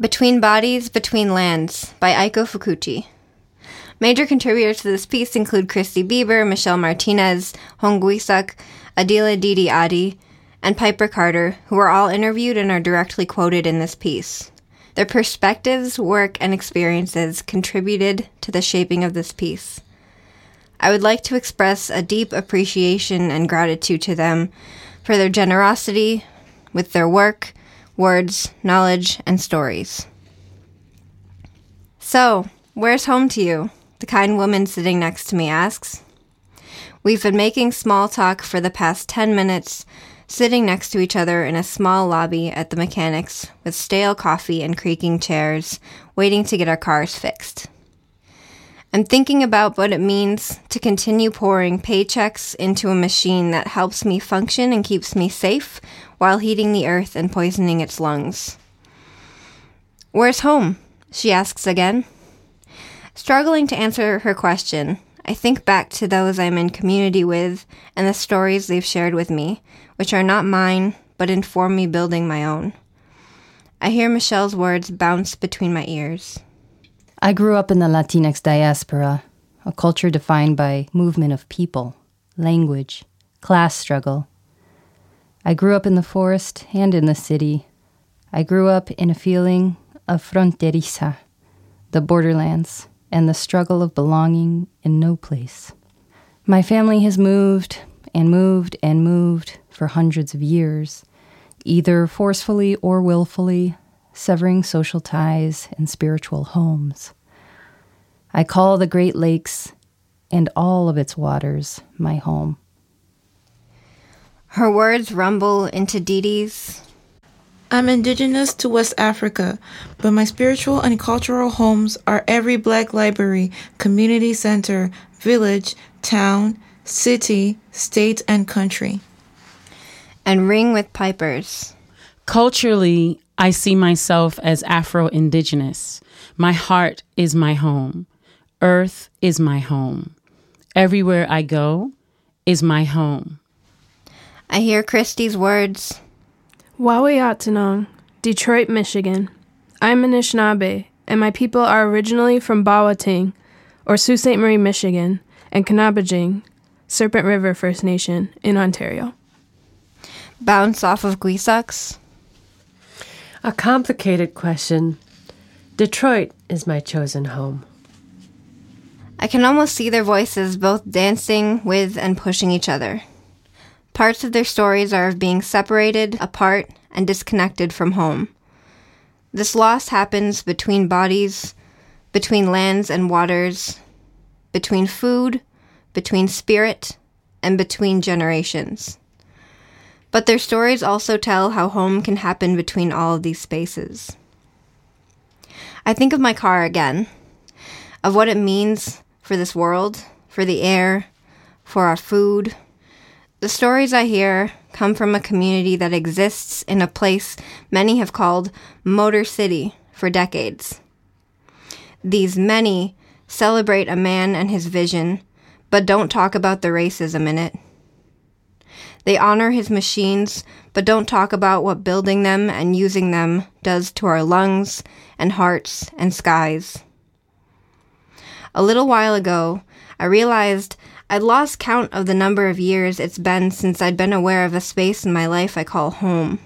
Between Bodies, Between Lands by Aiko Fukuchi. Major contributors to this piece include Christy Bieber, Michelle Martinez, Hong Guisak, Adila Didi Adi, and Piper Carter, who were all interviewed and are directly quoted in this piece. Their perspectives, work, and experiences contributed to the shaping of this piece. I would like to express a deep appreciation and gratitude to them for their generosity with their work, words, knowledge, and stories. So, where's home to you? The kind woman sitting next to me asks. We've been making small talk for the past 10 minutes, sitting next to each other in a small lobby at the mechanics with stale coffee and creaking chairs, waiting to get our cars fixed. I'm thinking about what it means to continue pouring paychecks into a machine that helps me function and keeps me safe while heating the earth and poisoning its lungs. Where's home? she asks again. Struggling to answer her question, I think back to those I'm in community with and the stories they've shared with me, which are not mine, but inform me building my own. I hear Michelle's words bounce between my ears. I grew up in the Latinx diaspora, a culture defined by movement of people, language, class struggle, I grew up in the forest and in the city. I grew up in a feeling of fronteriza, the borderlands, and the struggle of belonging in no place. My family has moved and moved and moved for hundreds of years, either forcefully or willfully, severing social ties and spiritual homes. I call the Great Lakes and all of its waters my home. Her words rumble into Didi's. I'm indigenous to West Africa, but my spiritual and cultural homes are every black library, community center, village, town, city, state, and country. And ring with Piper's. Culturally, I see myself as Afro Indigenous. My heart is my home. Earth is my home. Everywhere I go is my home. I hear Christy's words. Waawiyaataanong, Detroit, Michigan. I'm Anishinaabe, and my people are originally from Bawating, or Sault Ste. Marie, Michigan, and Genaabaajing, Serpent River First Nation, in Ontario. Bounce off of Guisak's. A complicated question. Detroit is my chosen home. I can almost see their voices both dancing with and pushing each other. Parts of their stories are of being separated, apart, and disconnected from home. This loss happens between bodies, between lands and waters, between food, between spirit, and between generations. But their stories also tell how home can happen between all of these spaces. I think of my car again, of what it means for this world, for the air, for our food, the stories I hear come from a community that exists in a place many have called Motor City for decades. These many celebrate a man and his vision, but don't talk about the racism in it. They honor his machines, but don't talk about what building them and using them does to our lungs and hearts and skies. A little while ago, I realized I'd lost count of the number of years it's been since I'd been aware of a space in my life I call home.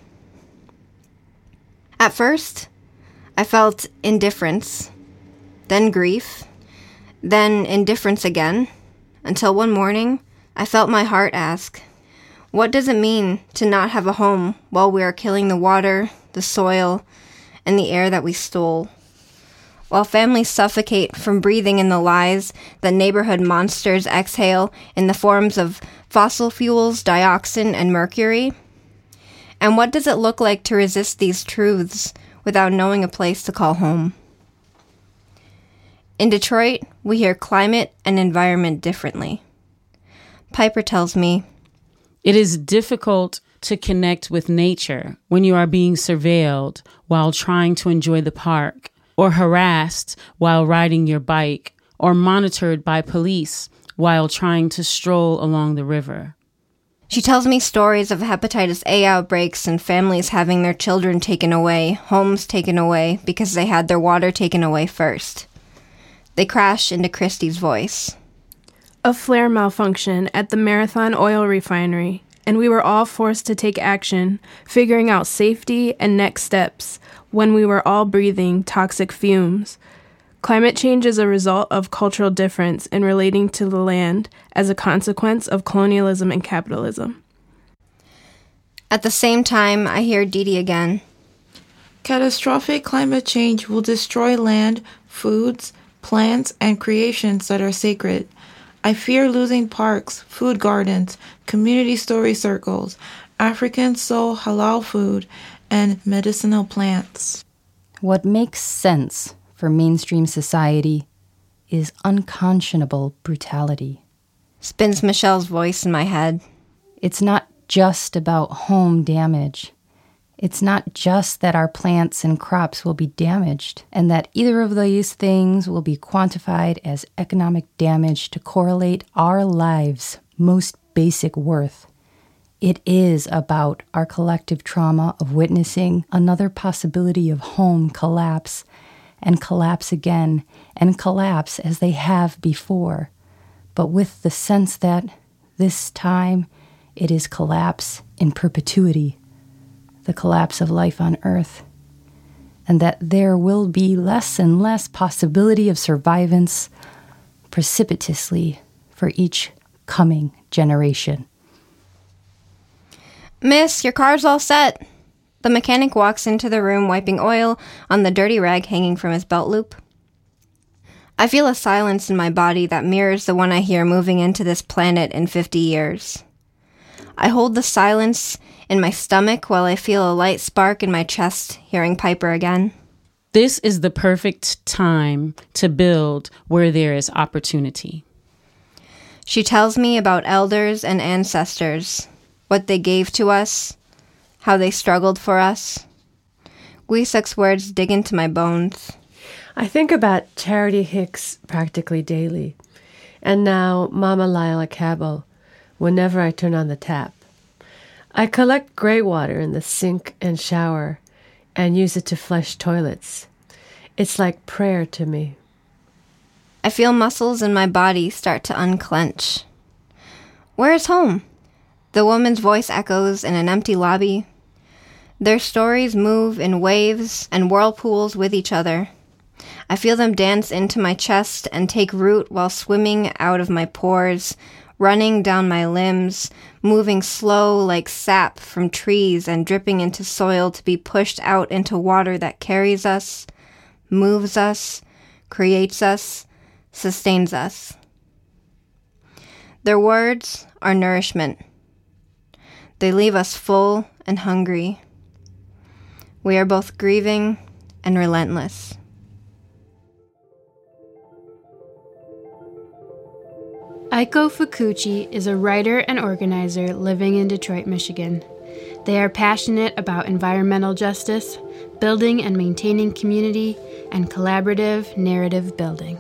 At first, I felt indifference, then grief, then indifference again, until one morning I felt my heart ask, What does it mean to not have a home while we are killing the water, the soil, and the air that we stole? While families suffocate from breathing in the lies that neighborhood monsters exhale in the forms of fossil fuels, dioxin, and mercury? And what does it look like to resist these truths without knowing a place to call home? In Detroit, we hear climate and environment differently. Piper tells me It is difficult to connect with nature when you are being surveilled while trying to enjoy the park or harassed while riding your bike, or monitored by police while trying to stroll along the river. She tells me stories of hepatitis A outbreaks and families having their children taken away, homes taken away because they had their water taken away first. They crash into Christy's voice. A flare malfunction at the Marathon Oil Refinery, and we were all forced to take action, figuring out safety and next steps when we were all breathing toxic fumes. Climate change is a result of cultural difference in relating to the land as a consequence of colonialism and capitalism. At the same time, I hear Didi again. Catastrophic climate change will destroy land, foods, plants, and creations that are sacred. I fear losing parks, food gardens, community story circles, African soul halal food, and medicinal plants. What makes sense for mainstream society is unconscionable brutality. Spins Michelle's voice in my head. It's not just about home damage. It's not just that our plants and crops will be damaged and that either of these things will be quantified as economic damage to correlate our lives' most basic worth. It is about our collective trauma of witnessing another possibility of home collapse and collapse again and collapse as they have before, but with the sense that this time it is collapse in perpetuity, the collapse of life on earth, and that there will be less and less possibility of survivance precipitously for each coming generation. Miss, your car's all set. The mechanic walks into the room, wiping oil on the dirty rag hanging from his belt loop. I feel a silence in my body that mirrors the one I hear moving into this planet in 50 years. I hold the silence in my stomach while I feel a light spark in my chest hearing Piper again. This is the perfect time to build where there is opportunity. She tells me about elders and ancestors, what they gave to us, how they struggled for us. Guisak's words dig into my bones. I think about Charity Hicks practically daily, and now Mama Lila Cabbil whenever I turn on the tap. I collect gray water in the sink and shower and use it to flush toilets. It's like prayer to me. I feel muscles in my body start to unclench. Where is home? The woman's voice echoes in an empty lobby. Their stories move in waves and whirlpools with each other. I feel them dance into my chest and take root while swimming out of my pores, running down my limbs, moving slow like sap from trees and dripping into soil to be pushed out into water that carries us, moves us, creates us, sustains us. Their words are nourishment. They leave us full and hungry. We are both grieving and relentless. Aiko Fukuchi is a writer and organizer living in Detroit, Michigan. They are passionate about environmental justice, building and maintaining community, and collaborative narrative building.